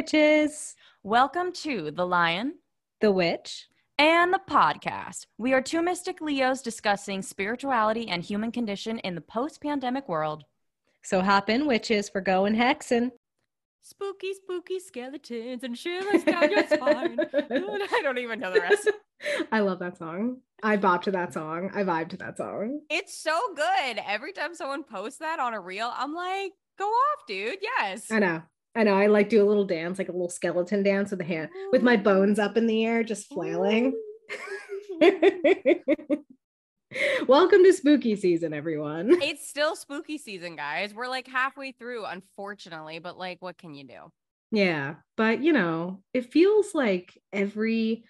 Hey, witches. Welcome to The Lion The Witch. and the podcast. We are two mystic Leos discussing spirituality and human condition in the post pandemic world. So hop in, witches, for going hexing. Spooky, spooky skeletons and shivers down your spine. I don't even know the rest. I love that song. I bop to that song. I vibe to that song. It's so good. Every time someone posts that on a reel, I'm like, go off, dude. Yes. I know. I know. I like do a little dance, like a little skeleton dance with the hand, with my bones up in the air, just flailing. Welcome to spooky season, everyone. It's still spooky season, guys. We're like halfway through, unfortunately, but like, what can you do? Yeah, but you know, it feels like every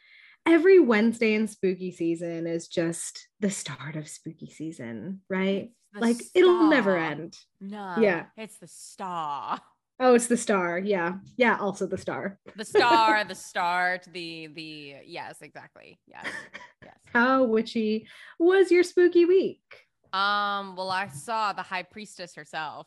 every Wednesday in spooky season is just the start of spooky season, right? Like it'll never end. No. Yeah. It's the star. Oh, it's the star. Yeah. Yeah, also the star. The star, the start, the the yes, exactly. Yes. Yes. How witchy was your spooky week? Um, well, I saw the high priestess herself.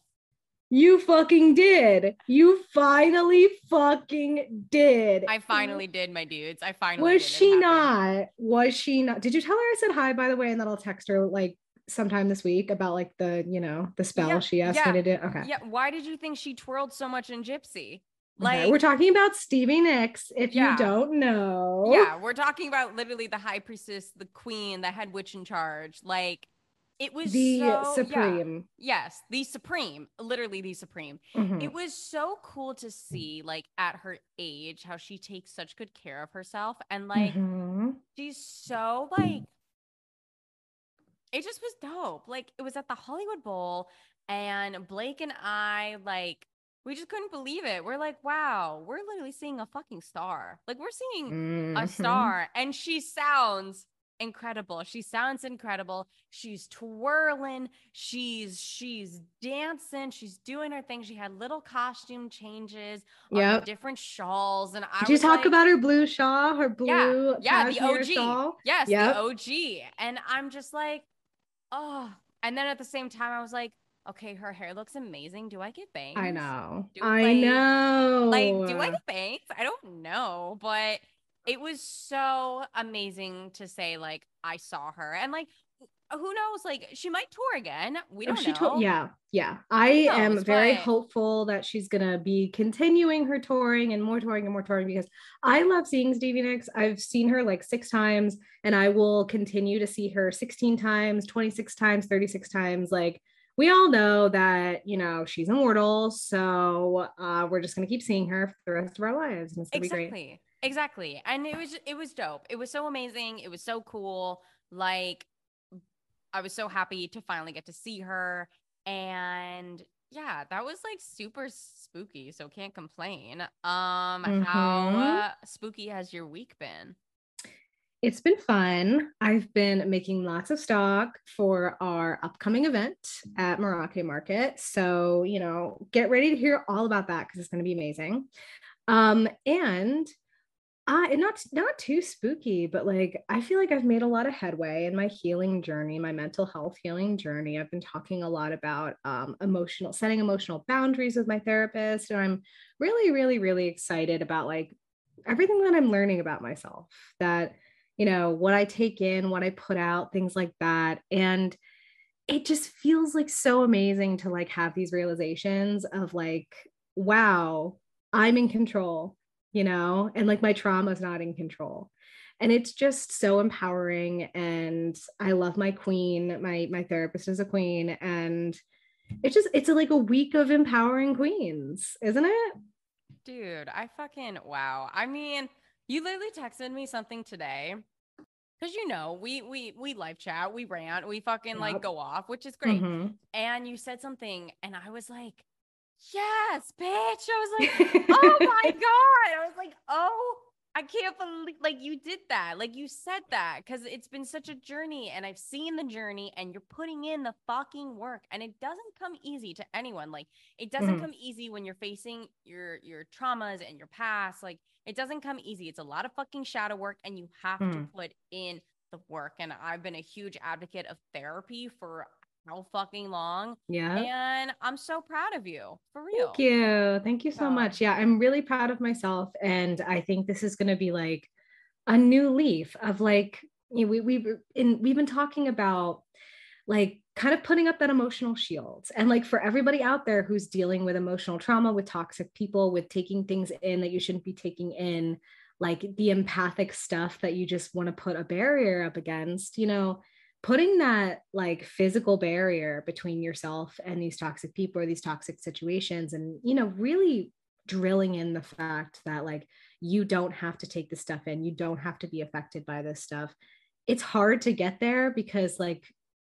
You fucking did. You finally fucking did. I finally did, my dudes. I finally was she happened. not? Was she not? Did you tell her I said hi by the way? And then I'll text her like sometime this week about like the, you know, the spell Yeah, she asked yeah, me to do. Okay. Yeah, why did you think she twirled so much in Gypsy? Okay, Like we're talking about Stevie Nicks. If Yeah. you don't know, Yeah, we're talking about literally the high priestess, the queen, the head witch in charge. Like it was the so- yeah. supreme. Yes, the supreme, literally the supreme. Mhm. It was so cool to see, like, at her age, how she takes such good care of herself. And, like, Mhm. she's so, like, it just was dope. Like, it was at the Hollywood Bowl, and Blake and I, like, we just couldn't believe it. We're like, wow, we're literally seeing a fucking star. Like, we're seeing a Mhm. star, and she sounds incredible. She sounds incredible. She's twirling. She's she's dancing. She's doing her thing. She had little costume changes yeah, different shawls, and I Did you talk like, about her blue shawl, her blue yeah, yeah, the OG. shawl? Yes, Yep. the OG. And I'm just like, oh. And then at the same time, I was like, okay, her hair looks amazing. Do I get bangs? I know. Do- I like- know. Like, do I get bangs? I don't know, but it was so amazing to say, like, I saw her. And like, who knows? Like, she might tour again. We Oh, don't she know. told yeah. Yeah i am very but- hopeful that she's gonna be continuing her touring and more touring and more touring because i love seeing stevie nicks. I've seen her like six times and i will continue to see her 16 times 26 times 36 times. Like we all know that you know she's immortal so uh, we're just gonna keep seeing her for the rest of our lives and it's gonna be great. Exactly. Exactly. And it was it was dope. It was so amazing. It was so cool. Like i was so happy to finally get to see her and yeah that was like super spooky so can't complain um how Mhm. uh, spooky has your week been It's been fun. I've been making lots of stock for our upcoming event at Morocco Market. So, you know, get ready to hear all about that because it's going to be amazing. Um, and uh, and not not too spooky, but like I feel like I've made a lot of headway in my healing journey, my mental health healing journey. I've been talking a lot about um, emotional setting emotional boundaries with my therapist, and I'm really, really, really excited about like everything that I'm learning about myself. That you know what I take in, what I put out, things like that, and it just feels like so amazing to like have these realizations of like, wow, I'm in control you know, and like my trauma is not in control. And it's just so empowering. And I love my queen. My my therapist is a queen. And it's just it's like a week of empowering queens, isn't it? dude i fucking wow i mean you literally texted me something today because you know we we we live chat we rant we fucking like go off which is great Mhm. and you said something and i was like yes bitch. I was like oh my god. I was like oh i can't believe like you did that. Like you said that because it's been such a journey and i've seen the journey and you're putting in the fucking work and it doesn't come easy to anyone. Like it doesn't Mhm. come easy when you're facing your your traumas and your past. Like it doesn't come easy. It's a lot of fucking shadow work and you have to Mhm. put in the work. And i've been a huge advocate of therapy for how fucking long. Yeah. And I'm so proud of you for real. Thank you. Thank you so So- much. Yeah, I'm really proud of myself. And I think this is going to be like a new leaf of like, you know, we, we've, in, we've been talking about like kind of putting up that emotional shield. And like for everybody out there who's dealing with emotional trauma, with toxic people, with taking things in that you shouldn't be taking in, like the empathic stuff that you just want to put a barrier up against, you know, putting that like physical barrier between yourself and these toxic people or these toxic situations and you know really drilling in the fact that like you don't have to take this stuff in you don't have to be affected by this stuff. It's hard to get there because like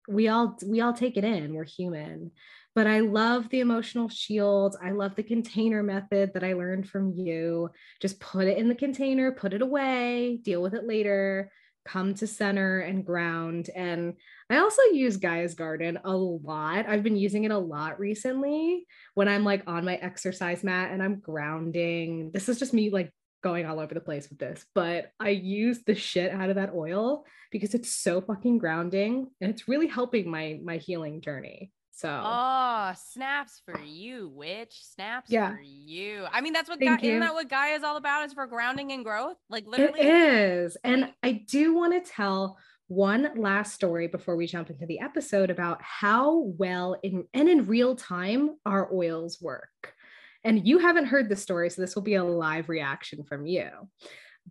we all we all take it in we're human. But i love the emotional shield i love the container method that i learned from you. Just put it in the container put it away deal with it later come to center and ground. And I also use Gaia's Garden a lot. I've been using it a lot recently when I'm like on my exercise mat and I'm grounding. This is just me like going all over the place with this, but I use the shit out of that oil because it's so fucking grounding and it's really helping my my healing journey. So Oh, snaps for you, witch. Snaps Yeah. for you. I mean, that's what Thank Gaia, isn't that what Gaia is all about? Is for grounding and growth? Like literally. is. And I do want to tell one last story before we jump into the episode about how well in and in real time our oils work. And you haven't heard the story, so this will be a live reaction from you.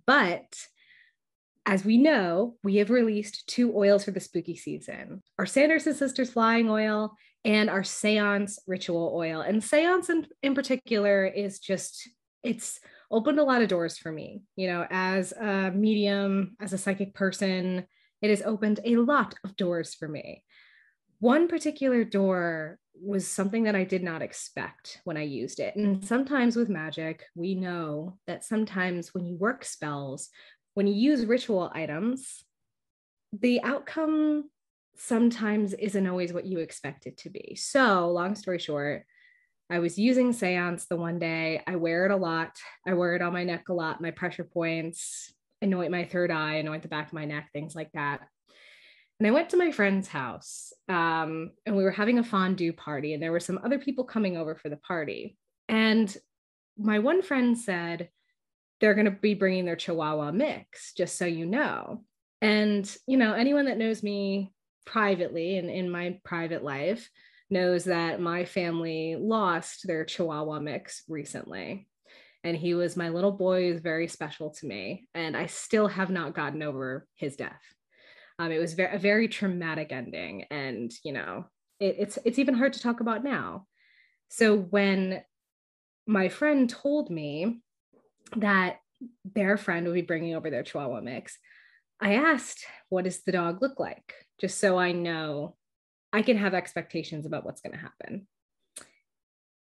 But as we know, we have released two oils for the spooky season our Sanderson Sisters Flying Oil and our Seance Ritual Oil. And Seance in, in particular is just, it's opened a lot of doors for me. You know, as a medium, as a psychic person, it has opened a lot of doors for me. One particular door was something that I did not expect when I used it. And sometimes with magic, we know that sometimes when you work spells, when you use ritual items, the outcome sometimes isn't always what you expect it to be. So, long story short, I was using Seance the one day. I wear it a lot. I wear it on my neck a lot, my pressure points, anoint my third eye, anoint the back of my neck, things like that. And I went to my friend's house um, and we were having a fondue party, and there were some other people coming over for the party. And my one friend said, they're going to be bringing their Chihuahua mix, just so you know. And, you know, anyone that knows me privately and in my private life knows that my family lost their Chihuahua mix recently. And he was my little boy, is very special to me. And I still have not gotten over his death. Um, it was a very traumatic ending. And, you know, it, it's, it's even hard to talk about now. So when my friend told me that their friend would be bringing over their Chihuahua mix, I asked, what does the dog look like? Just so I know I can have expectations about what's going to happen.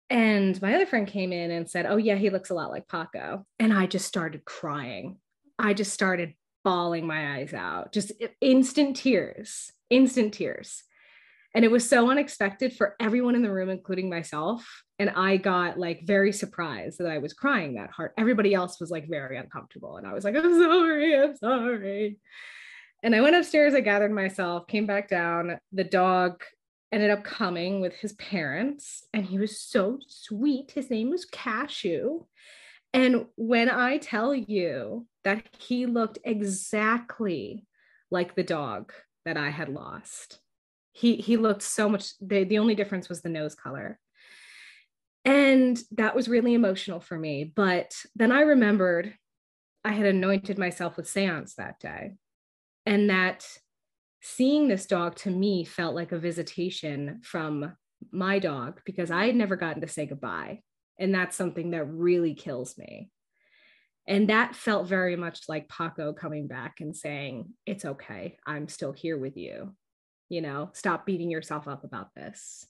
And my other friend came in and said, Oh, yeah, he looks a lot like Paco. And I just started crying. I just started bawling my eyes out, just instant tears, instant tears. And it was so unexpected for everyone in the room, including myself. And I got like very surprised that I was crying that hard. Everybody else was like very uncomfortable. And I was like, I'm sorry, I'm sorry. And I went upstairs, I gathered myself, came back down. The dog ended up coming with his parents, and he was so sweet. His name was Cashew. And when I tell you that he looked exactly like the dog that I had lost, he he looked so much the, the only difference was the nose color and that was really emotional for me but then i remembered i had anointed myself with seance that day and that seeing this dog to me felt like a visitation from my dog because i had never gotten to say goodbye. And that's something that really kills me. And that felt very much like paco coming back and saying it's okay. I'm still here with you. You know stop beating yourself up about this.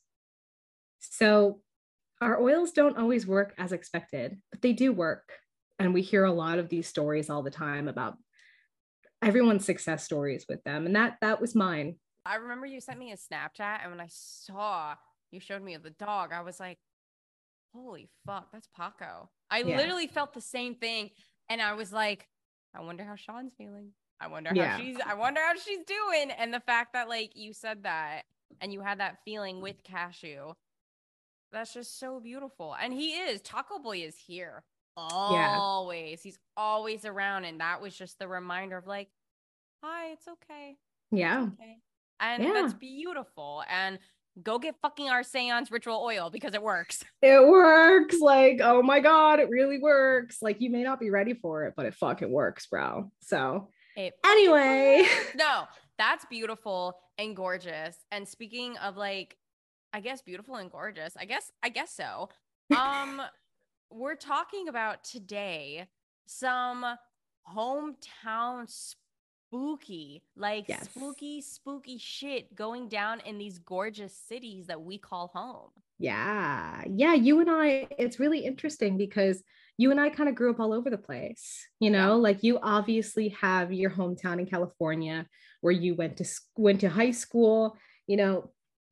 So our oils don't always work as expected but they do work. And we hear a lot of these stories all the time about everyone's success stories with them and that that was mine I remember you sent me a Snapchat, and when I saw you showed me the dog, I was like, "Holy fuck, that's Paco!" I Yeah. literally felt the same thing, and I was like, "I wonder how Shaun's feeling. I wonder Yeah. how she's. I wonder how she's doing." And the fact that like you said that, and you had that feeling with cashew. That's just so beautiful. And he is Taco Boy is here always. Yeah. He's always around. And that was just the reminder of like, hi, it's okay. Yeah. It's okay. And yeah. that's beautiful. And go get fucking our seance ritual oil because it works. It works. Like, oh my God, it really works. Like, you may not be ready for it, but it fucking works, bro. So, it anyway. no, that's beautiful and gorgeous. And speaking of like, I guess beautiful and gorgeous, I guess, I guess so. Um, we're talking about today some hometown spooky, like yes. spooky, spooky shit going down in these gorgeous cities that we call home. Yeah. Yeah. You and I, it's really interesting because you and I kind of grew up all over the place. You know, yeah. like you obviously have your hometown in California where you went to went to high school, you know,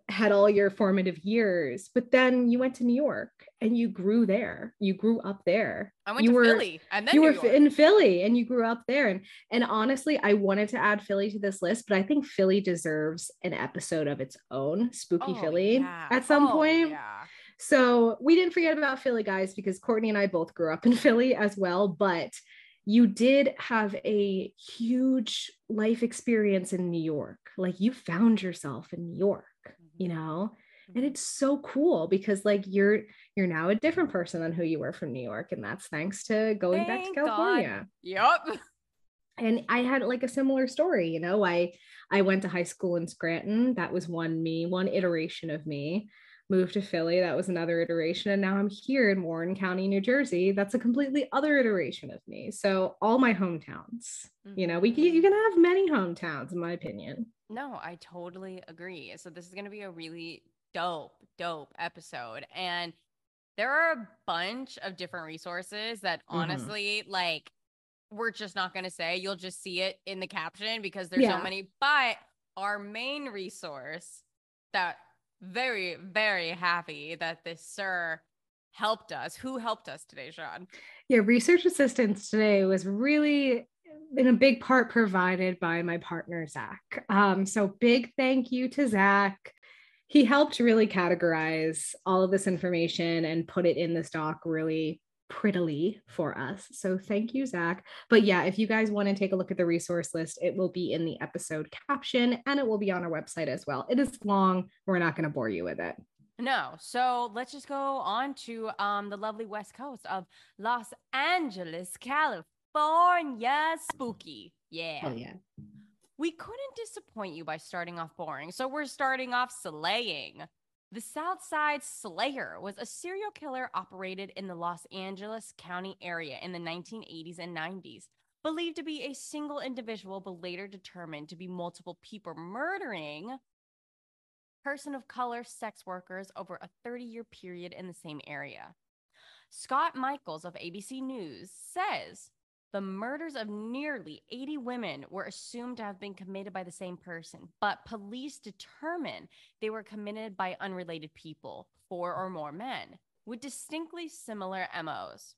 had all your formative years, but then you went to New York and you grew there. You grew up there. I went you to were, Philly and then you New were York. in Philly and you grew up there. And and honestly, I wanted to add Philly to this list, but I think Philly deserves an episode of its own, Spooky oh, Philly, yeah. at some oh, point. Yeah. So we didn't forget about Philly, guys, because Courtney and I both grew up in Philly as well. But you did have a huge life experience in New York. Like you found yourself in New York you know? And mm-hmm. it's so cool because like you're you're now a different person than who you were from new york and that's thanks to going Thank back to california God. yep and i had like a similar story you know? I i went to high school in scranton. That was one me one iteration of me. Moved to philly. That was another iteration. And now i'm here in warren county new jersey. That's a completely other iteration of me. So all my hometowns mm-hmm. you know? We you mm-hmm. can have many hometowns in my opinion no, I totally agree. So this is going to be a really dope, dope episode. And there are a bunch of different resources that mm-hmm. honestly, mm-hmm. like, we're just not going to say. You'll just see it in the caption because there's yeah. so many. But our main resource that very, very happy that this sir helped us. Who helped us today, Shaun? Yeah, research assistance today was really in a big part provided by my partner, Zach. Um, so, big thank you to Zach. He helped really categorize all of this information and put it in this doc really prettily for us. So, thank you, Zach. But yeah, if you guys want to take a look at the resource list, it will be in the episode caption and it will be on our website as well. It is long, we're not going to bore you with it. No. So let's just go on to um, the lovely west coast of Los Angeles, California. California spooky. Yeah. Oh, yeah. We couldn't disappoint you by starting off boring, so we're starting off slaying. The Southside Slayer was a serial killer operated in the Los Angeles County area in the 1980s and 90s. Believed to be a single individual, but later determined to be multiple people murdering person of color sex workers over a 30 year period in the same area. Scott Michaels of ABC News says the murders of nearly 80 women were assumed to have been committed by the same person, but police determined they were committed by unrelated people, four or more men, with distinctly similar MOs.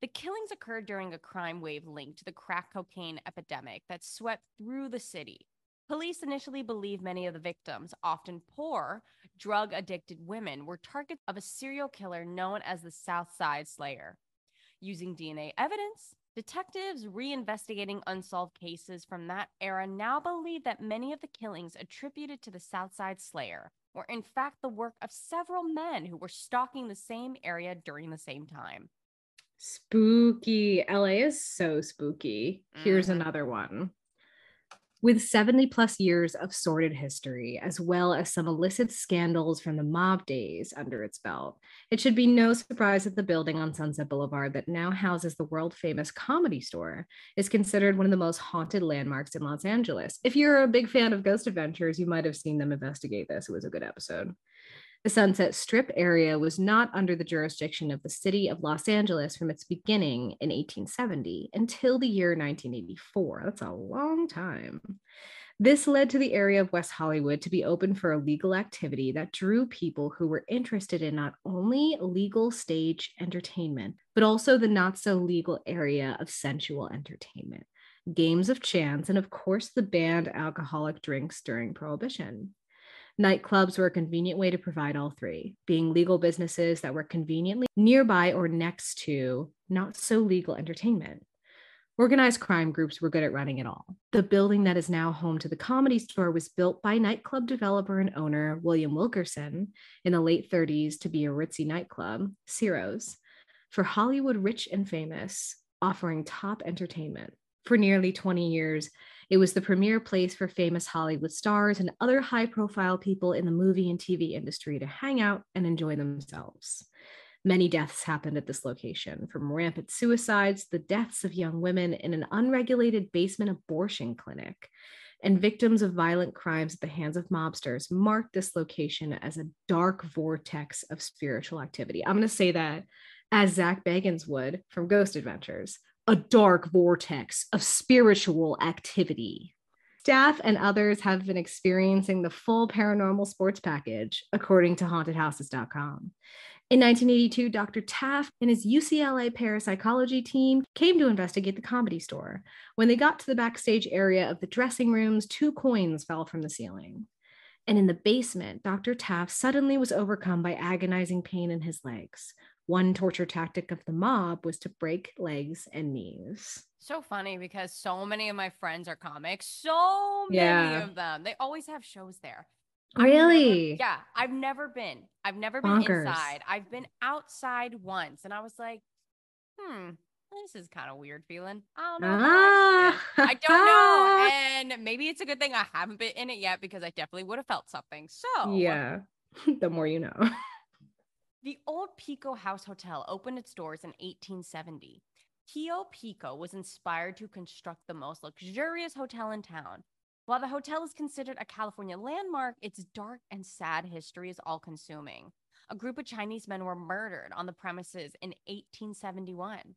The killings occurred during a crime wave linked to the crack cocaine epidemic that swept through the city. Police initially believed many of the victims, often poor, drug addicted women, were targets of a serial killer known as the South Side Slayer. Using DNA evidence, Detectives reinvestigating unsolved cases from that era now believe that many of the killings attributed to the Southside Slayer were in fact the work of several men who were stalking the same area during the same time. Spooky. LA is so spooky. Here's mm-hmm. another one. With 70 plus years of sordid history, as well as some illicit scandals from the mob days under its belt, it should be no surprise that the building on Sunset Boulevard that now houses the world famous comedy store is considered one of the most haunted landmarks in Los Angeles. If you're a big fan of Ghost Adventures, you might have seen them investigate this. It was a good episode. The Sunset Strip area was not under the jurisdiction of the city of Los Angeles from its beginning in 1870 until the year 1984. That's a long time. This led to the area of West Hollywood to be open for illegal activity that drew people who were interested in not only legal stage entertainment, but also the not so legal area of sensual entertainment, games of chance, and of course the banned alcoholic drinks during Prohibition. Nightclubs were a convenient way to provide all three, being legal businesses that were conveniently nearby or next to not so legal entertainment. Organized crime groups were good at running it all. The building that is now home to the comedy store was built by nightclub developer and owner William Wilkerson in the late 30s to be a ritzy nightclub, Ciro's, for Hollywood rich and famous, offering top entertainment. For nearly 20 years, it was the premier place for famous Hollywood stars and other high profile people in the movie and TV industry to hang out and enjoy themselves. Many deaths happened at this location, from rampant suicides, the deaths of young women in an unregulated basement abortion clinic, and victims of violent crimes at the hands of mobsters marked this location as a dark vortex of spiritual activity. I'm going to say that as Zak Bagans would from Ghost Adventures a dark vortex of spiritual activity. Staff and others have been experiencing the full paranormal sports package, according to hauntedhouses.com. In 1982, Dr. Taff and his UCLA parapsychology team came to investigate the comedy store. When they got to the backstage area of the dressing rooms, two coins fell from the ceiling. And in the basement, Dr. Taff suddenly was overcome by agonizing pain in his legs. One torture tactic of the mob was to break legs and knees. So funny because so many of my friends are comics. So many Yeah. of them. They always have shows there. Really? Yeah, I've never been. I've never been Bonkers. inside. I've been outside once, and I was like, hmm, this is kind of weird feeling. I don't know. how I like Ah. I don't know. And maybe it's a good thing I haven't been in it yet because I definitely would have felt something. So, yeah. the more you know. The old Pico House Hotel opened its doors in 1870. Pio Pico was inspired to construct the most luxurious hotel in town. While the hotel is considered a California landmark, its dark and sad history is all consuming. A group of Chinese men were murdered on the premises in 1871.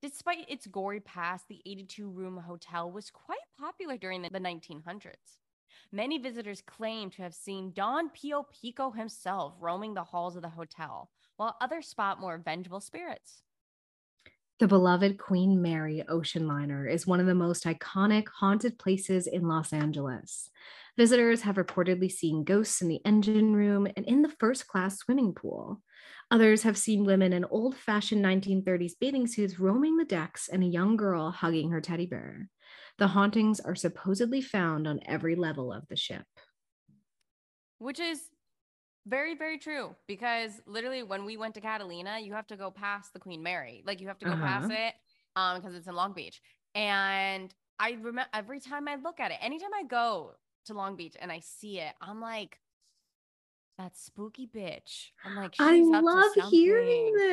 Despite its gory past, the 82 room hotel was quite popular during the 1900s. Many visitors claim to have seen Don Pio Pico himself roaming the halls of the hotel, while others spot more vengeful spirits. The beloved Queen Mary ocean liner is one of the most iconic haunted places in Los Angeles. Visitors have reportedly seen ghosts in the engine room and in the first class swimming pool. Others have seen women in old fashioned 1930s bathing suits roaming the decks and a young girl hugging her teddy bear. The hauntings are supposedly found on every level of the ship. which is very very true because literally when we went to catalina you have to go past the queen mary like you have to go past Uh-huh. it um because it's in long beach and i remember every time i look at it anytime i go to long beach and i see it i'm like that spooky bitch i'm like she's I love hearing something."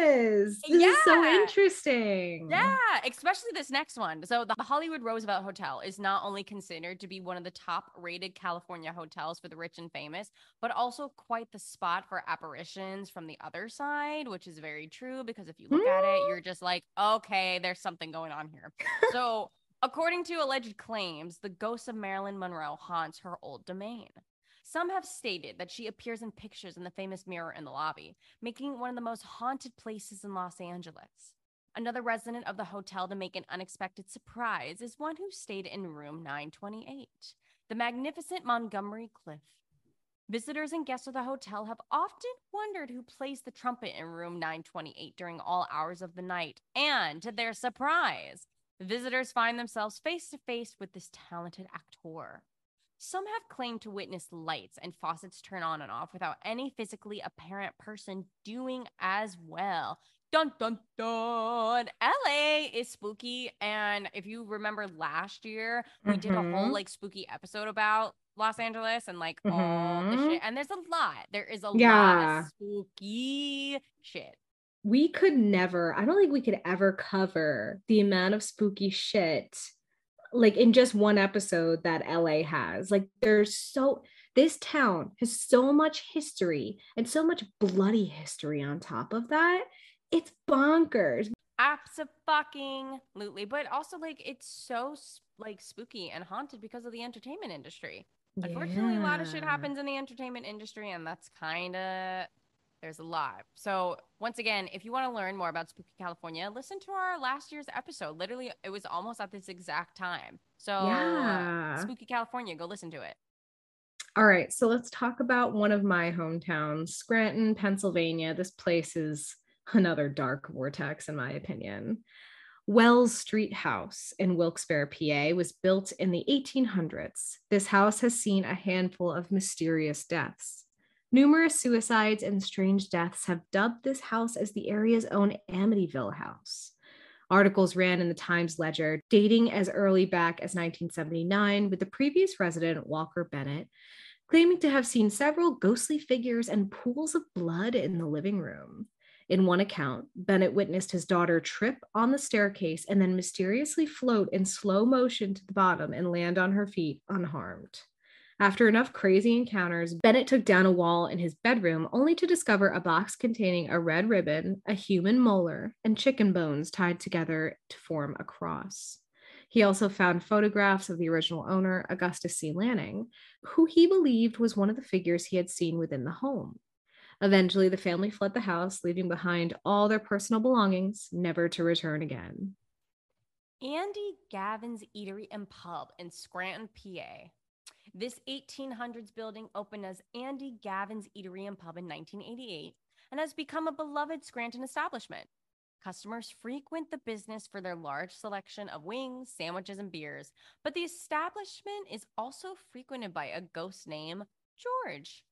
this. yeah. is so interesting. Yeah, especially this next one. So, the Hollywood Roosevelt Hotel is not only considered to be one of the top rated California hotels for the rich and famous, but also quite the spot for apparitions from the other side, which is very true because if you look at it, you're mm. just like, okay, there's something going on here. So, according to alleged claims, the ghost of Marilyn Monroe haunts her old domain. Some have stated that she appears in pictures in the famous mirror in the lobby, making it one of the most haunted places in Los Angeles. Another resident of the hotel to make an unexpected surprise is one who stayed in room 928, the magnificent Montgomery Clift. Visitors and guests of the hotel have often wondered who plays the trumpet in room 928 during all hours of the night, and to their surprise, visitors find themselves face to face with this talented actor. Some have claimed to witness lights and faucets turn on and off without any physically apparent person doing as well. Dun dun dun. LA is spooky. And if you remember last year, we did a whole Mhm. like spooky episode about Los Angeles and like all the shit. And there's a lot. There is a lot Yeah. of spooky shit. we could never, I don't think we could ever cover the amount of spooky shit like in just one episode that LA has. Like there's so this town has so much history and so much bloody history on top of that. It's bonkers. Absolutely. But also like it's so like spooky and haunted because of the entertainment industry. Unfortunately, a lot of shit happens in the entertainment industry, and that's kind of there's a lot. So once again, if you want to learn more about Spooky California, listen to our last year's episode. Literally, it was almost at this exact time. So uh, Yeah. Spooky California, go listen to it. All right, so let's talk about one of my hometowns, Scranton, Pennsylvania. This place is another dark vortex, in my opinion. Wells Street House in Wilkes-Barre, PA, was built in the 1800s. This house has seen a handful of mysterious deaths. Numerous suicides and strange deaths have dubbed this house as the area's own Amityville House. Articles ran in the Times Leader dating as early back as 1979, with the previous resident, Walker Bennett, claiming to have seen several ghostly figures and pools of blood in the living room. In one account, Bennett witnessed his daughter trip on the staircase and then mysteriously float in slow motion to the bottom and land on her feet unharmed. After enough crazy encounters, Bennett took down a wall in his bedroom only to discover a box containing a red ribbon, a human molar, and chicken bones tied together to form a cross. He also found photographs of the original owner, Augustus C. Lanning, who he believed was one of the figures he had seen within the home. Eventually, the family fled the house, leaving behind all their personal belongings, never to return again. Andy Gavin's Eatery and Pub in Scranton, PA. This 1800s building opened as Andy Gavin's Eatery and Pub in 1988 and has become a beloved Scranton establishment. Customers frequent the business for their large selection of wings, sandwiches, and beers, but the establishment is also frequented by a ghost named George.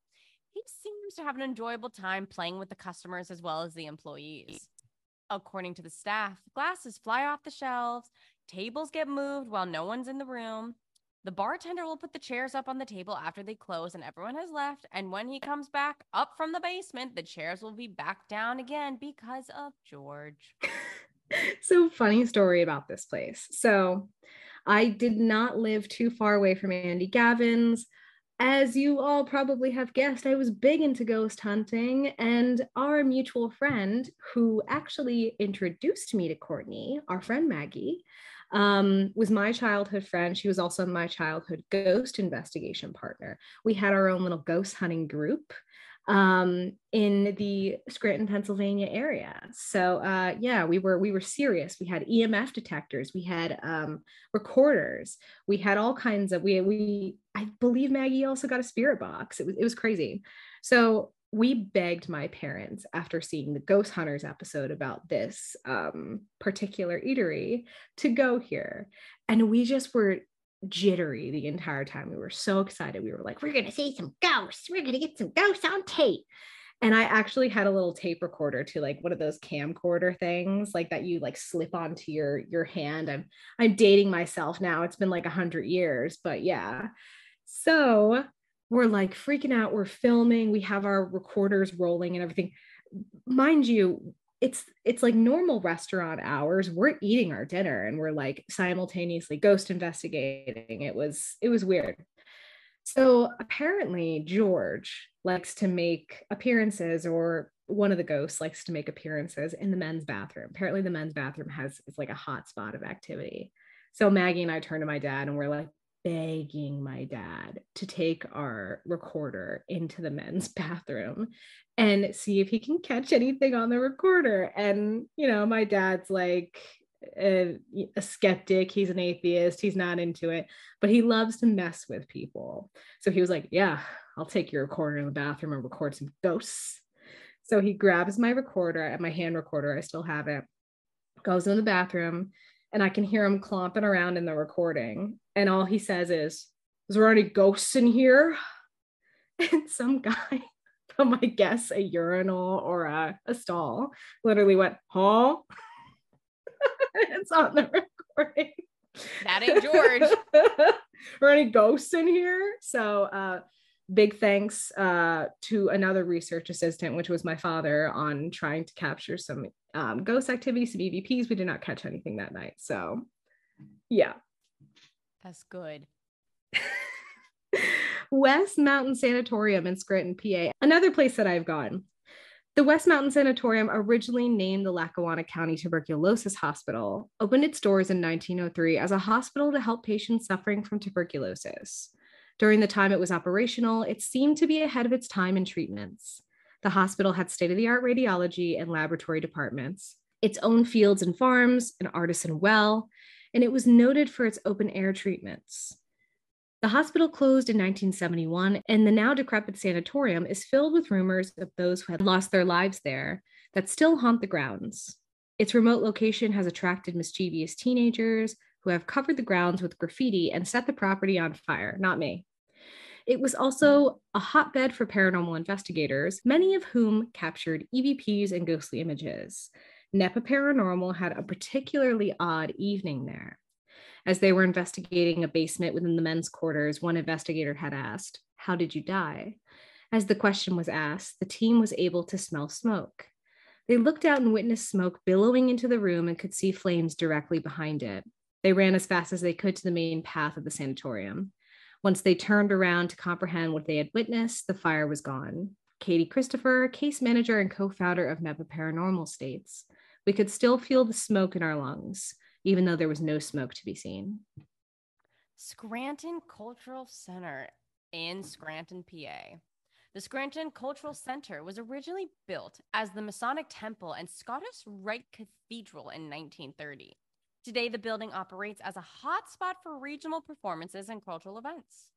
He seems to have an enjoyable time playing with the customers as well as the employees. According to the staff, glasses fly off the shelves, tables get moved while no one's in the room. The bartender will put the chairs up on the table after they close and everyone has left. And when he comes back up from the basement, the chairs will be back down again because of George. so, funny story about this place. So, I did not live too far away from Andy Gavin's as you all probably have guessed, I was big into ghost hunting, and our mutual friend, who actually introduced me to Courtney, our friend Maggie, um, was my childhood friend. She was also my childhood ghost investigation partner. We had our own little ghost hunting group um, in the Scranton, Pennsylvania area. So uh, yeah, we were we were serious. We had EMF detectors, we had um, recorders, we had all kinds of we we I believe Maggie also got a spirit box. It was it was crazy. So we begged my parents after seeing the Ghost Hunters episode about this um, particular eatery to go here, and we just were jittery the entire time. We were so excited. We were like, we're going to see some ghosts. We're going to get some ghosts on tape. And I actually had a little tape recorder to like one of those camcorder things like that you like slip onto your your hand. I'm I'm dating myself now. It's been like a hundred years, but yeah. So we're like freaking out. We're filming. We have our recorders rolling and everything. Mind you, it's it's like normal restaurant hours we're eating our dinner and we're like simultaneously ghost investigating it was it was weird so apparently george likes to make appearances or one of the ghosts likes to make appearances in the men's bathroom apparently the men's bathroom has it's like a hot spot of activity so maggie and i turn to my dad and we're like begging my dad to take our recorder into the men's bathroom and see if he can catch anything on the recorder. And, you know, my dad's like a, a, skeptic, he's an atheist, he's not into it, but he loves to mess with people. So he was like, Yeah, I'll take your recorder in the bathroom and record some ghosts. So he grabs my recorder and my hand recorder, I still have it, goes in the bathroom, and I can hear him clomping around in the recording. And all he says is, Is there any ghosts in here? And some guy from, I guess, a urinal or a, a stall literally went, Huh? it's on the recording. That ain't George. or any ghosts in here? So, uh, big thanks uh, to another research assistant, which was my father, on trying to capture some um, ghost activity, some EVPs. We did not catch anything that night. So, yeah. That's good. West Mountain Sanatorium in Scranton, PA, another place that I've gone. The West Mountain Sanatorium, originally named the Lackawanna County Tuberculosis Hospital, opened its doors in 1903 as a hospital to help patients suffering from tuberculosis. During the time it was operational, it seemed to be ahead of its time in treatments. The hospital had state of the art radiology and laboratory departments, its own fields and farms, an artesian well, and it was noted for its open air treatments. The hospital closed in 1971, and the now decrepit sanatorium is filled with rumors of those who had lost their lives there that still haunt the grounds. Its remote location has attracted mischievous teenagers who have covered the grounds with graffiti and set the property on fire. Not me. It was also a hotbed for paranormal investigators, many of whom captured EVPs and ghostly images. NEPA Paranormal had a particularly odd evening there. As they were investigating a basement within the men's quarters, one investigator had asked, How did you die? As the question was asked, the team was able to smell smoke. They looked out and witnessed smoke billowing into the room and could see flames directly behind it. They ran as fast as they could to the main path of the sanatorium. Once they turned around to comprehend what they had witnessed, the fire was gone. Katie Christopher, case manager and co founder of NEPA Paranormal, states we could still feel the smoke in our lungs, even though there was no smoke to be seen. Scranton Cultural Center in Scranton, PA. The Scranton Cultural Center was originally built as the Masonic Temple and Scottish Rite Cathedral in 1930. Today, the building operates as a hotspot for regional performances and cultural events.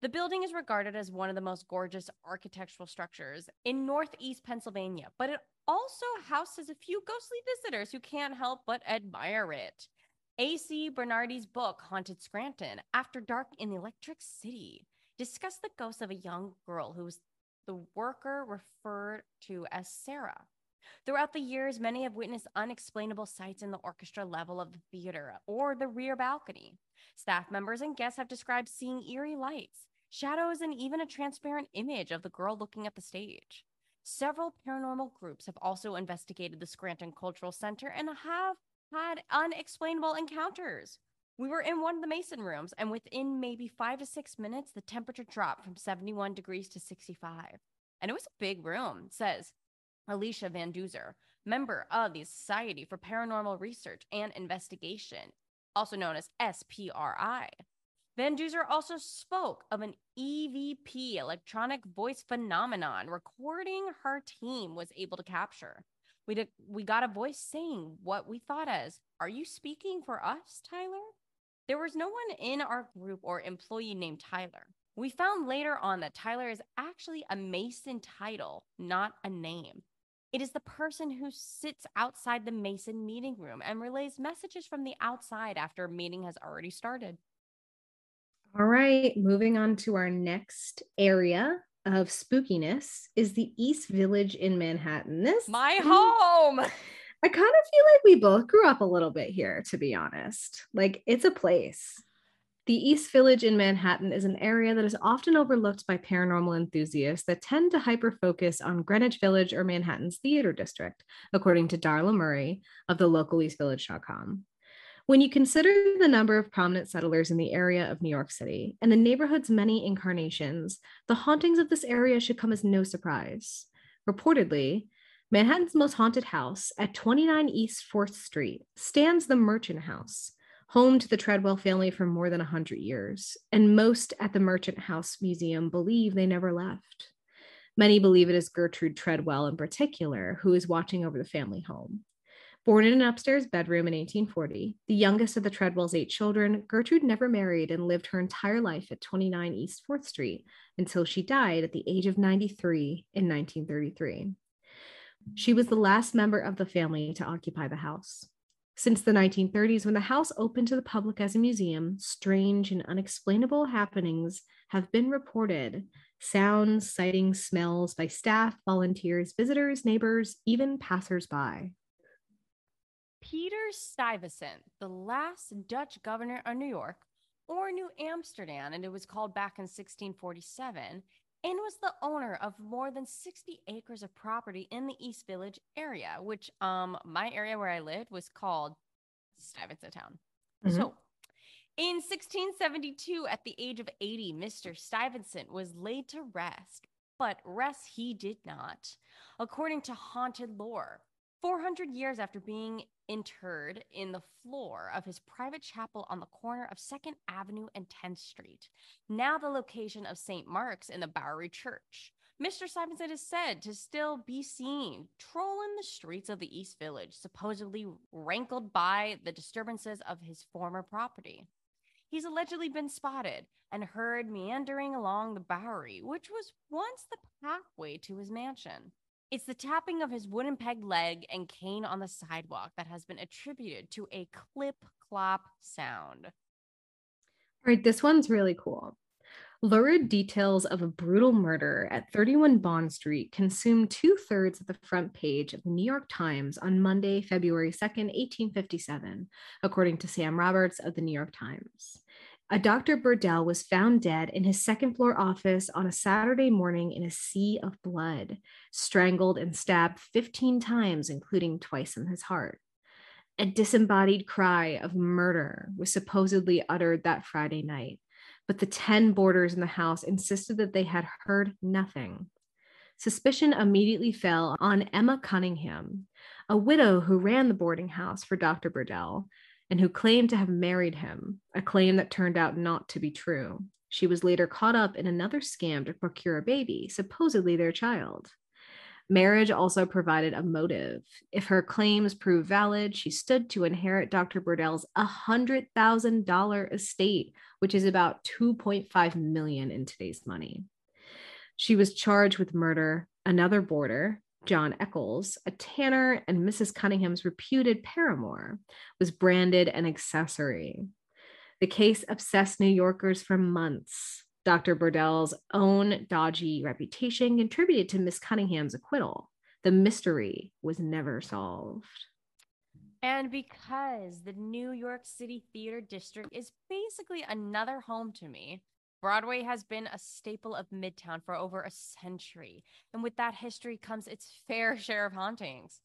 The building is regarded as one of the most gorgeous architectural structures in Northeast Pennsylvania, but it also houses a few ghostly visitors who can't help but admire it. A.C. Bernardi's book, Haunted Scranton, After Dark in the Electric City, discussed the ghost of a young girl who was the worker referred to as Sarah. Throughout the years, many have witnessed unexplainable sights in the orchestra level of the theater or the rear balcony. Staff members and guests have described seeing eerie lights, shadows, and even a transparent image of the girl looking at the stage. Several paranormal groups have also investigated the Scranton Cultural Center and have had unexplainable encounters. We were in one of the Mason rooms, and within maybe five to six minutes, the temperature dropped from 71 degrees to 65. And it was a big room, says Alicia Van Duzer, member of the Society for Paranormal Research and Investigation, also known as SPRI. Van Duzer also spoke of an EVP, electronic voice phenomenon, recording her team was able to capture. We, did, we got a voice saying what we thought as, Are you speaking for us, Tyler? There was no one in our group or employee named Tyler. We found later on that Tyler is actually a Mason title, not a name. It is the person who sits outside the Mason meeting room and relays messages from the outside after a meeting has already started. All right, moving on to our next area of spookiness is the East Village in Manhattan. This my home. I kind of feel like we both grew up a little bit here, to be honest. Like it's a place. The East Village in Manhattan is an area that is often overlooked by paranormal enthusiasts that tend to hyper focus on Greenwich Village or Manhattan's theater district, according to Darla Murray of the localeastvillage.com. When you consider the number of prominent settlers in the area of New York City and the neighborhood's many incarnations, the hauntings of this area should come as no surprise. Reportedly, Manhattan's most haunted house at 29 East 4th Street stands the Merchant House, home to the Treadwell family for more than 100 years, and most at the Merchant House Museum believe they never left. Many believe it is Gertrude Treadwell in particular who is watching over the family home. Born in an upstairs bedroom in 1840, the youngest of the Treadwells' eight children, Gertrude never married and lived her entire life at 29 East 4th Street until she died at the age of 93 in 1933. She was the last member of the family to occupy the house. Since the 1930s, when the house opened to the public as a museum, strange and unexplainable happenings have been reported sounds, sightings, smells by staff, volunteers, visitors, neighbors, even passersby. Peter Stuyvesant, the last Dutch governor of New York or New Amsterdam, and it was called back in 1647, and was the owner of more than 60 acres of property in the East Village area, which um my area where I lived was called Stuyvesant Town. Mm-hmm. So in 1672, at the age of 80, Mr. Stuyvesant was laid to rest, but rest he did not. According to haunted lore, 400 years after being interred in the floor of his private chapel on the corner of 2nd Avenue and 10th Street, now the location of St. Mark's in the Bowery Church. Mr. Simonson is said to still be seen trolling the streets of the East Village, supposedly rankled by the disturbances of his former property. he's allegedly been spotted and heard meandering along the Bowery, which was once the pathway to his mansion. It's the tapping of his wooden peg leg and cane on the sidewalk that has been attributed to a clip clop sound. All right, this one's really cool. Lurid details of a brutal murder at 31 Bond Street consumed two thirds of the front page of the New York Times on Monday, February 2nd, 1857, according to Sam Roberts of the New York Times. A Dr. Burdell was found dead in his second floor office on a Saturday morning in a sea of blood, strangled and stabbed 15 times, including twice in his heart. A disembodied cry of murder was supposedly uttered that Friday night, but the 10 boarders in the house insisted that they had heard nothing. Suspicion immediately fell on Emma Cunningham, a widow who ran the boarding house for Dr. Burdell and who claimed to have married him, a claim that turned out not to be true. She was later caught up in another scam to procure a baby, supposedly their child. Marriage also provided a motive. If her claims proved valid, she stood to inherit Dr. Burdell's $100,000 estate, which is about 2.5 million in today's money. She was charged with murder, another boarder, John Eccles, a tanner and Mrs. Cunningham's reputed paramour, was branded an accessory. The case obsessed New Yorkers for months. Dr. Burdell's own dodgy reputation contributed to Miss Cunningham's acquittal. The mystery was never solved. And because the New York City Theater District is basically another home to me, Broadway has been a staple of Midtown for over a century. And with that history comes its fair share of hauntings.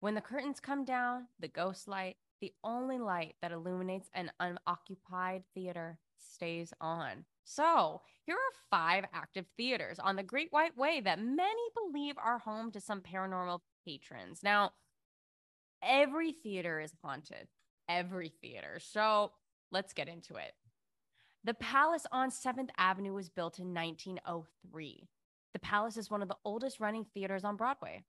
When the curtains come down, the ghost light, the only light that illuminates an unoccupied theater, stays on. So, here are five active theaters on the Great White Way that many believe are home to some paranormal patrons. Now, every theater is haunted, every theater. So, let's get into it. The Palace on 7th Avenue was built in 1903. The Palace is one of the oldest running theaters on Broadway.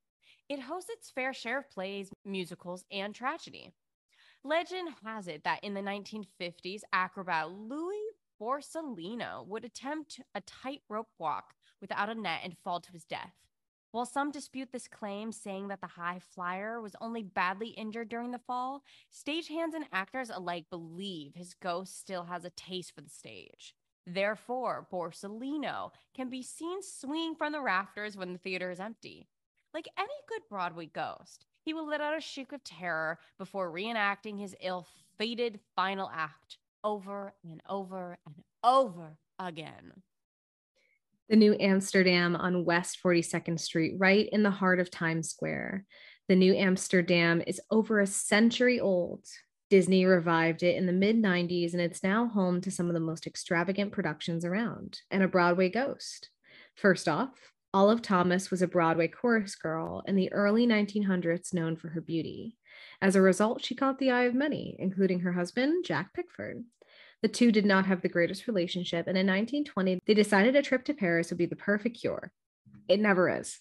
It hosts its fair share of plays, musicals, and tragedy. Legend has it that in the 1950s, acrobat Louis Borsellino would attempt a tightrope walk without a net and fall to his death. While some dispute this claim, saying that the high flyer was only badly injured during the fall, stagehands and actors alike believe his ghost still has a taste for the stage. Therefore, Borsellino can be seen swinging from the rafters when the theater is empty. Like any good Broadway ghost, he will let out a shriek of terror before reenacting his ill fated final act, over and over and over again. The New Amsterdam on West 42nd Street, right in the heart of Times Square. The New Amsterdam is over a century old. Disney revived it in the mid 90s, and it's now home to some of the most extravagant productions around and a Broadway ghost. First off, Olive Thomas was a Broadway chorus girl in the early 1900s known for her beauty. As a result, she caught the eye of many, including her husband, Jack Pickford. The two did not have the greatest relationship, and in 1920, they decided a trip to Paris would be the perfect cure. It never is.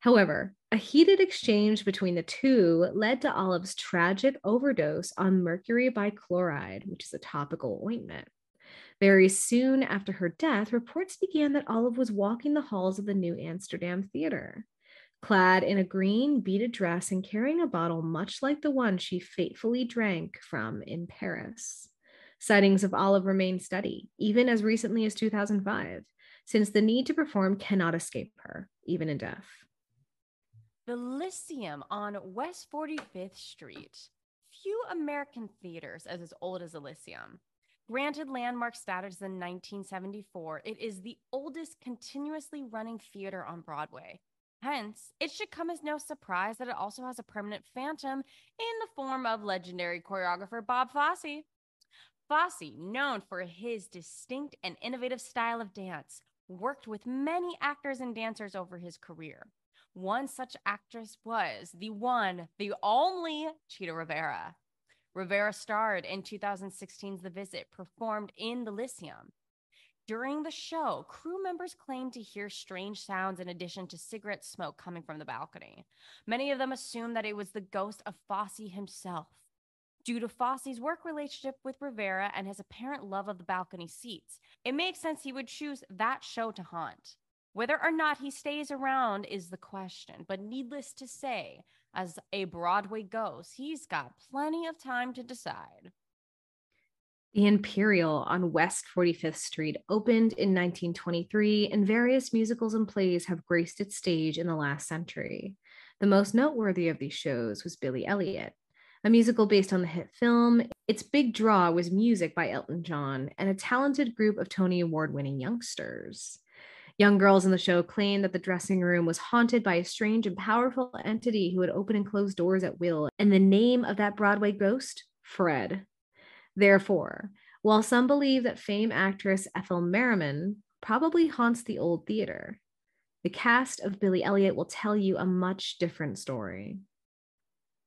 However, a heated exchange between the two led to Olive's tragic overdose on mercury bichloride, which is a topical ointment. Very soon after her death, reports began that Olive was walking the halls of the New Amsterdam Theater. Clad in a green beaded dress and carrying a bottle much like the one she fatefully drank from in Paris. Sightings of Olive remain steady, even as recently as 2005, since the need to perform cannot escape her, even in death. The Lyceum on West 45th Street. Few American theaters as old as the Lyceum. Granted landmark status in 1974, it is the oldest continuously running theater on Broadway. Hence, it should come as no surprise that it also has a permanent phantom in the form of legendary choreographer Bob Fosse. Fosse, known for his distinct and innovative style of dance, worked with many actors and dancers over his career. One such actress was the one, the only Chita Rivera. Rivera starred in 2016's The Visit, performed in the Lyceum. During the show, crew members claimed to hear strange sounds in addition to cigarette smoke coming from the balcony. Many of them assumed that it was the ghost of Fosse himself. Due to Fosse's work relationship with Rivera and his apparent love of the balcony seats, it makes sense he would choose that show to haunt. Whether or not he stays around is the question, but needless to say, as a Broadway ghost, he's got plenty of time to decide. The Imperial on West 45th Street opened in 1923, and various musicals and plays have graced its stage in the last century. The most noteworthy of these shows was Billy Elliot, a musical based on the hit film. Its big draw was music by Elton John and a talented group of Tony Award winning youngsters. Young girls in the show claimed that the dressing room was haunted by a strange and powerful entity who would open and close doors at will. And the name of that Broadway ghost? Fred. Therefore, while some believe that fame actress Ethel Merman probably haunts the old theater, the cast of Billy Elliot will tell you a much different story.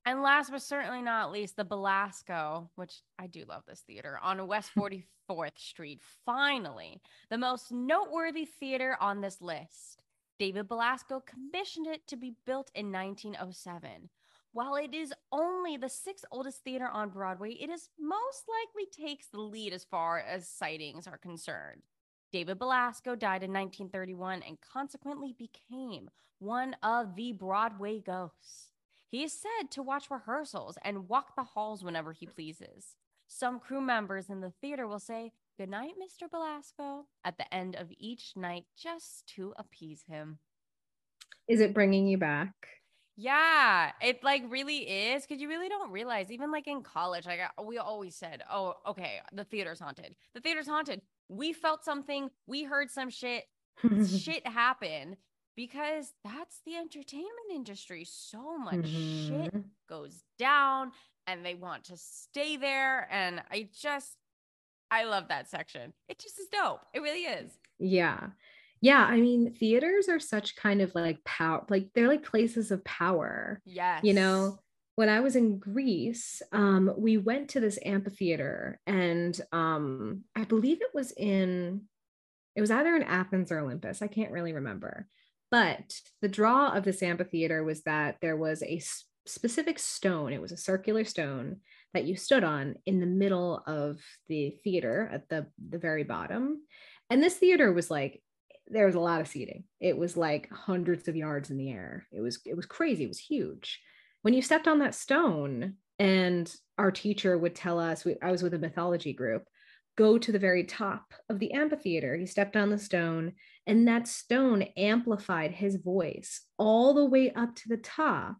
And last but certainly not least, the Belasco, which I do love this theater on West 44th Street. Finally, the most noteworthy theater on this list. David Belasco commissioned it to be built in 1907. While it is only the sixth oldest theater on Broadway, it is most likely takes the lead as far as sightings are concerned. David Belasco died in 1931 and consequently became one of the Broadway ghosts. He is said to watch rehearsals and walk the halls whenever he pleases. Some crew members in the theater will say, Good night, Mr. Belasco, at the end of each night just to appease him. Is it bringing you back? Yeah, it like really is because you really don't realize, even like in college, like uh, we always said, oh, okay, the theater's haunted. The theater's haunted. We felt something, we heard some shit, shit happen because that's the entertainment industry. So much mm-hmm. shit goes down and they want to stay there. And I just, I love that section. It just is dope. It really is. Yeah. Yeah. I mean, theaters are such kind of like power, like they're like places of power. Yes. You know, when I was in Greece, um, we went to this amphitheater and um, I believe it was in, it was either in Athens or Olympus. I can't really remember but the draw of this amphitheater was that there was a specific stone, it was a circular stone that you stood on in the middle of the theater at the, the very bottom. And this theater was like, there was a lot of seating. It was like hundreds of yards in the air. It was it was crazy. It was huge. When you stepped on that stone, and our teacher would tell us, we, I was with a mythology group, go to the very top of the amphitheater. He stepped on the stone, and that stone amplified his voice all the way up to the top.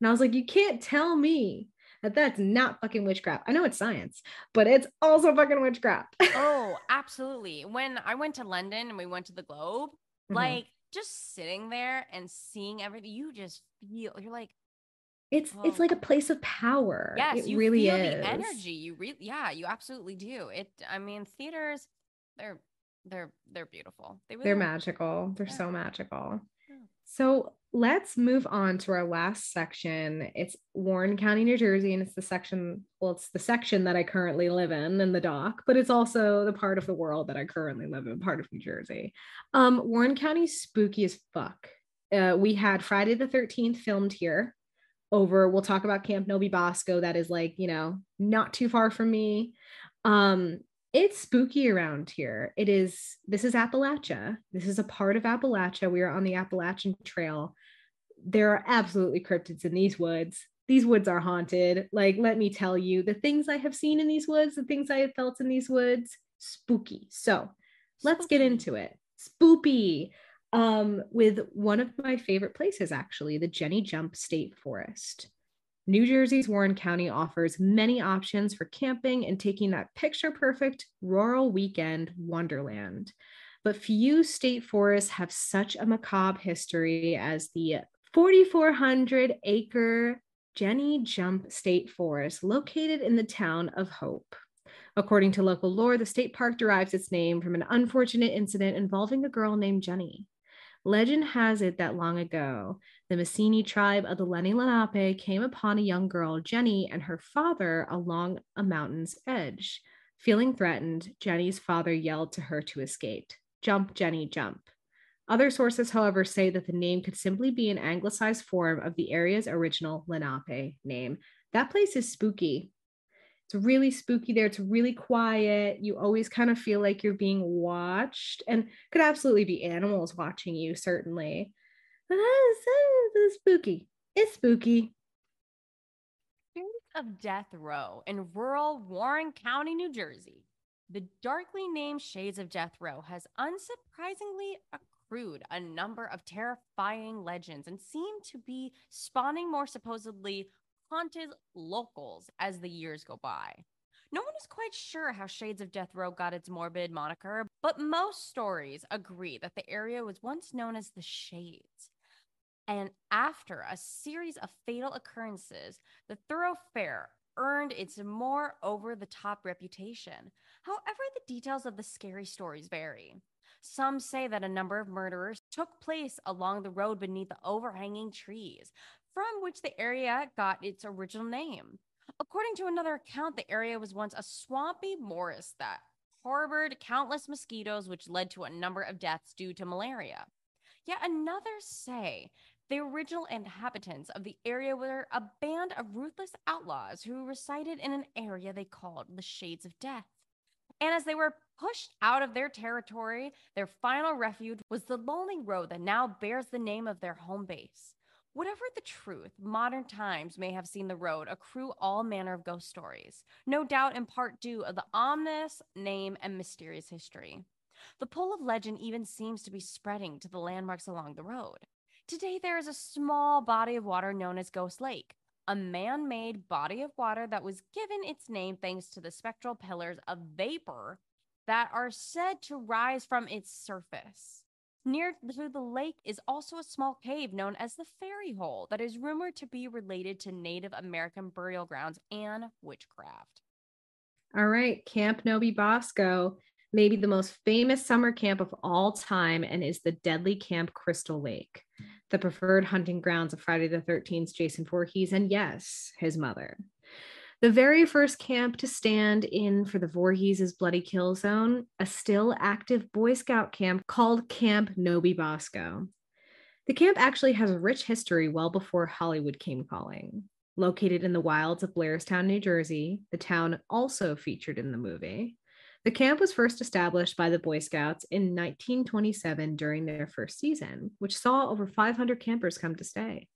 And I was like, you can't tell me that that's not fucking witchcraft. I know it's science, but it's also fucking witchcraft. oh, absolutely. When I went to London and we went to the Globe, mm-hmm. like just sitting there and seeing everything, you just feel you're like, it's oh. it's like a place of power. Yes, it you really feel is. the energy. You really, yeah, you absolutely do. It. I mean, theaters, they're they're they're beautiful. They really they're are. magical. They're yeah. so magical. Yeah. So let's move on to our last section. It's Warren County, New Jersey, and it's the section. Well, it's the section that I currently live in in the dock, but it's also the part of the world that I currently live in, part of New Jersey. Um, Warren County, spooky as fuck. Uh, we had Friday the 13th filmed here over we'll talk about camp No-Be-Bo-Sco that is like you know not too far from me um it's spooky around here. It is this is appalachia. This is a part of appalachia. We are on the appalachian trail. There are absolutely cryptids in these woods. These woods are haunted. Like let me tell you the things i have seen in these woods the things i have felt in these woods spooky. So let's get into it. Spoopy um, with one of my favorite places, actually, the Jenny Jump State Forest. New Jersey's Warren County offers many options for camping and taking that picture perfect rural weekend wonderland. But few state forests have such a macabre history as the 4,400 acre Jenny Jump State Forest located in the town of Hope. According to local lore, the state park derives its name from an unfortunate incident involving a girl named Jenny. Legend has it that long ago, the Massini tribe of the Lenni Lenape came upon a young girl, Jenny, and her father along a mountain's edge. Feeling threatened, Jenny's father yelled to her to escape Jump, Jenny, jump. Other sources, however, say that the name could simply be an anglicized form of the area's original Lenape name. That place is spooky. It's really spooky there. It's really quiet. You always kind of feel like you're being watched and could absolutely be animals watching you, certainly. But it's, spooky. It's spooky. Spirits of Death Row in rural Warren County, New Jersey. The darkly named Shades of Death Row has unsurprisingly accrued a number of terrifying legends and seem to be spawning more supposedly haunted locals as the years go by. No one is quite sure how Shades of Death Row got its morbid moniker, but most stories agree that the area was once known as the Shades. And after a series of fatal occurrences, the thoroughfare earned its more over the top reputation. However, the details of the scary stories vary. Some say that a number of murders took place along the road beneath the overhanging trees, from which the area got its original name. According to another account, the area was once a swampy morass that harbored countless mosquitoes, which led to a number of deaths due to malaria. Yet another say the original inhabitants of the area were a band of ruthless outlaws who resided in an area they called the Shades of Death. And as they were pushed out of their territory, their final refuge was the lonely road that now bears the name of their home base. Whatever the truth, modern times may have seen the road accrue all manner of ghost stories, no doubt in part due of the ominous name and mysterious history. The pull of legend even seems to be spreading to the landmarks along the road. Today, there is a small body of water known as Ghost Lake, a man made body of water that was given its name thanks to the spectral pillars of vapor that are said to rise from its surface. Near to the lake is also a small cave known as the Fairy Hole that is rumored to be related to Native American burial grounds and witchcraft. All right, Camp No-Be-Bo-Sco, maybe the most famous summer camp of all time, and is the deadly Camp Crystal Lake, the preferred hunting grounds of Friday the 13th Jason Voorhees, and yes, his mother. The very first camp to stand in for the Voorhees' Bloody Kill Zone, a still active Boy Scout camp called Camp No-Be-Bo-Sco. The camp actually has a rich history well before Hollywood came calling. Located in the wilds of Blairstown, New Jersey, the town also featured in the movie. The camp was first established by the Boy Scouts in 1927 during their first season, which saw over 500 campers come to stay.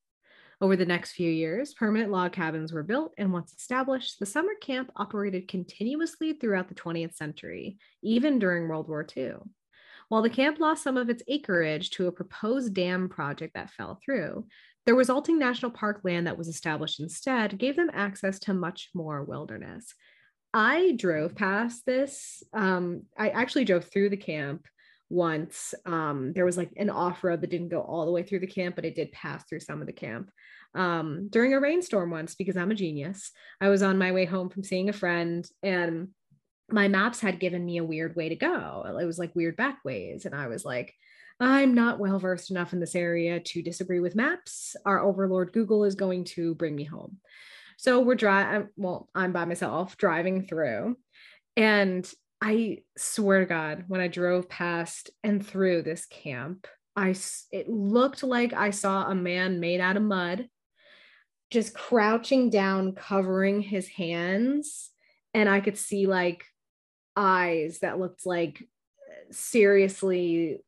Over the next few years, permanent log cabins were built, and once established, the summer camp operated continuously throughout the 20th century, even during World War II. While the camp lost some of its acreage to a proposed dam project that fell through, the resulting national park land that was established instead gave them access to much more wilderness. I drove past this. Um, I actually drove through the camp once. Um, there was like an off road that didn't go all the way through the camp, but it did pass through some of the camp. Um, during a rainstorm once, because I'm a genius, I was on my way home from seeing a friend and my maps had given me a weird way to go. It was like weird back ways. And I was like, I'm not well versed enough in this area to disagree with maps. Our overlord Google is going to bring me home. So we're driving, well, I'm by myself driving through. And I swear to God, when I drove past and through this camp, I it looked like I saw a man made out of mud, just crouching down, covering his hands, and I could see like eyes that looked like seriously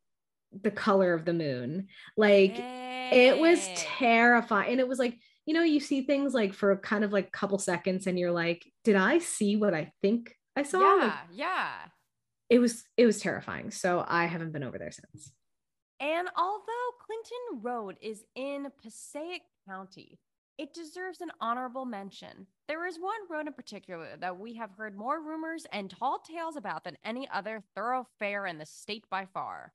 the color of the moon. Like hey. it was terrifying, and it was like you know you see things like for kind of like a couple seconds, and you're like, did I see what I think I saw. Yeah, like, yeah. It was it was terrifying. So I haven't been over there since. And although Clinton Road is in Passaic County, it deserves an honorable mention. There is one road in particular that we have heard more rumors and tall tales about than any other thoroughfare in the state by far.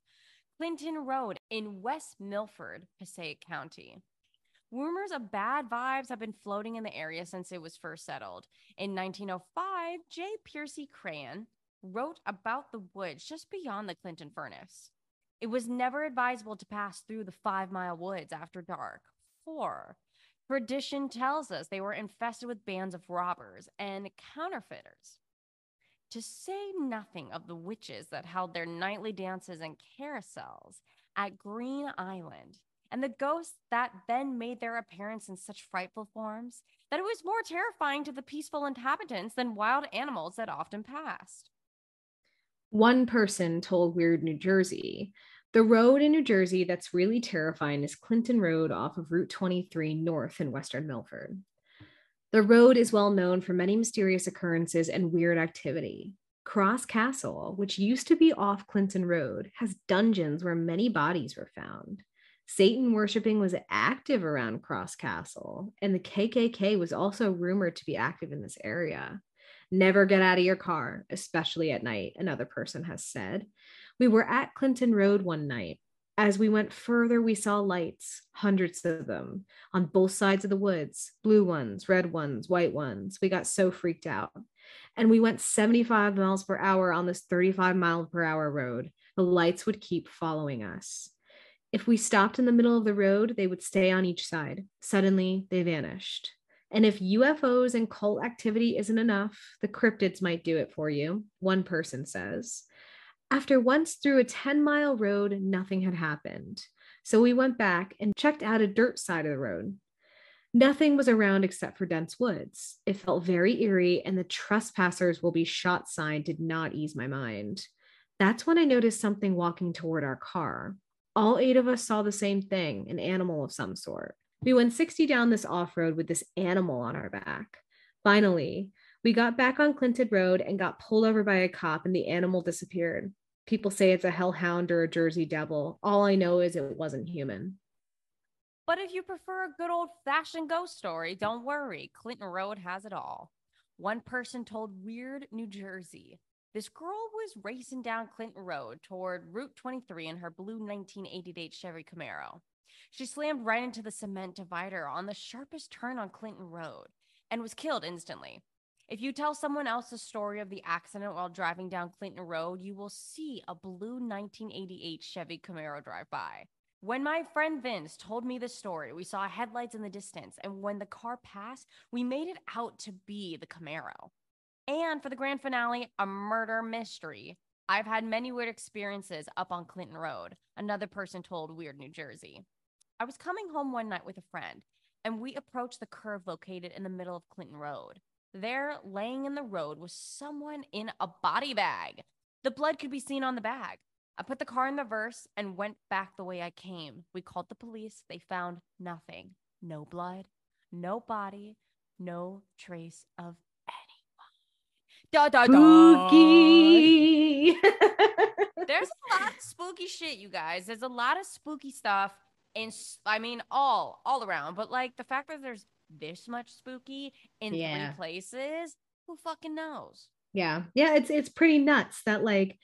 Clinton Road in West Milford, Passaic County. Rumors of bad vibes have been floating in the area since it was first settled. In 1905, J. Percy Crayon wrote about the woods just beyond the Clinton furnace. It was never advisable to pass through the five mile woods after dark, for tradition tells us they were infested with bands of robbers and counterfeiters. To say nothing of the witches that held their nightly dances and carousels at Green Island and the ghosts that then made their appearance in such frightful forms that it was more terrifying to the peaceful inhabitants than wild animals that often passed. One person told Weird New Jersey the road in New Jersey that's really terrifying is Clinton Road off of Route 23 north in Western Milford. The road is well known for many mysterious occurrences and weird activity. Cross Castle, which used to be off Clinton Road, has dungeons where many bodies were found. Satan worshiping was active around Cross Castle, and the KKK was also rumored to be active in this area. Never get out of your car, especially at night, another person has said. We were at Clinton Road one night. As we went further, we saw lights, hundreds of them, on both sides of the woods blue ones, red ones, white ones. We got so freaked out. And we went 75 miles per hour on this 35 mile per hour road. The lights would keep following us. If we stopped in the middle of the road, they would stay on each side. Suddenly, they vanished. And if UFOs and cult activity isn't enough, the cryptids might do it for you, one person says. After once through a 10 mile road, nothing had happened. So we went back and checked out a dirt side of the road. Nothing was around except for dense woods. It felt very eerie, and the trespassers will be shot sign did not ease my mind. That's when I noticed something walking toward our car. All eight of us saw the same thing an animal of some sort. We went 60 down this off road with this animal on our back. Finally, we got back on Clinton Road and got pulled over by a cop, and the animal disappeared. People say it's a hellhound or a Jersey devil. All I know is it wasn't human. But if you prefer a good old fashioned ghost story, don't worry. Clinton Road has it all. One person told Weird New Jersey this girl was racing down Clinton Road toward Route 23 in her blue 1988 Chevy Camaro. She slammed right into the cement divider on the sharpest turn on Clinton Road and was killed instantly. If you tell someone else the story of the accident while driving down Clinton Road, you will see a blue 1988 Chevy Camaro drive by. When my friend Vince told me the story, we saw headlights in the distance, and when the car passed, we made it out to be the Camaro. And for the grand finale, a murder mystery. I've had many weird experiences up on Clinton Road, another person told Weird New Jersey. I was coming home one night with a friend, and we approached the curve located in the middle of Clinton Road. There, laying in the road, was someone in a body bag. The blood could be seen on the bag. I put the car in reverse and went back the way I came. We called the police. They found nothing no blood, no body, no trace of. Da da. Spooky. There's a lot of spooky shit, you guys. There's a lot of spooky stuff. And I mean, all all around. But like the fact that there's this much spooky in Yeah. three places, who fucking knows? yeah. Yeah, it's it's pretty nuts that like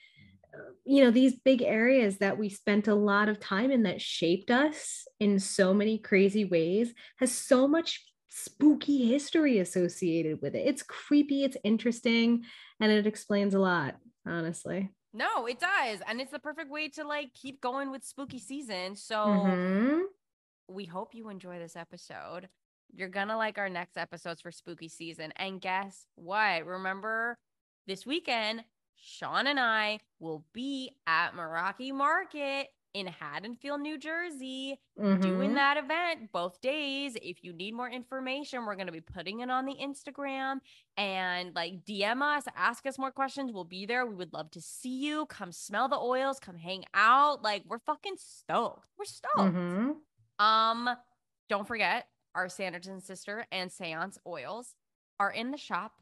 you know, these big areas that we spent a lot of time in that shaped us in so many crazy ways has so much spooky history associated with it. It's creepy, it's interesting, and it explains a lot, honestly. No, it does. And it's the perfect way to like keep going with spooky season. So Mhm. we hope you enjoy this episode. You're gonna like our next episodes for spooky season. And guess what? Remember this weekend, Shaun and I will be at Meraki Market in Haddonfield, New Jersey, doing Mhm. that event both days. If you need more information, we're going to be putting it on the Instagram and like DM us, ask us more questions. We'll be there. We would love to see you. Come smell the oils, come hang out. Like we're fucking stoked. We're stoked. Mhm. Um, don't forget our Sanderson sister and seance oils are in the shop.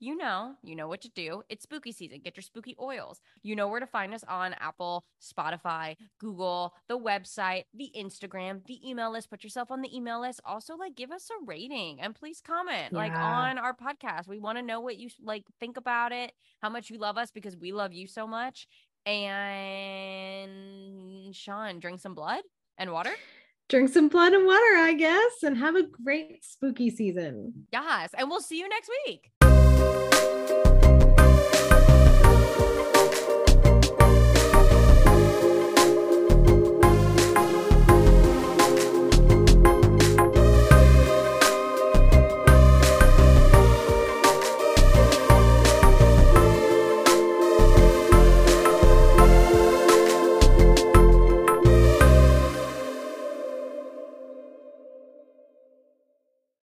You know, you know what to do. It's spooky season. Get your spooky oils. You know where to find us on Apple, Spotify, Google, the website, the Instagram, the email list. Put yourself on the email list. Also, like give us a rating and please comment like on our podcast. We want to know what you like think about it, how much you love us because we love you so much. And Shaun, drink some blood and water. Drink some blood and water, I guess, and have a great spooky season. Yes. And we'll see you next week.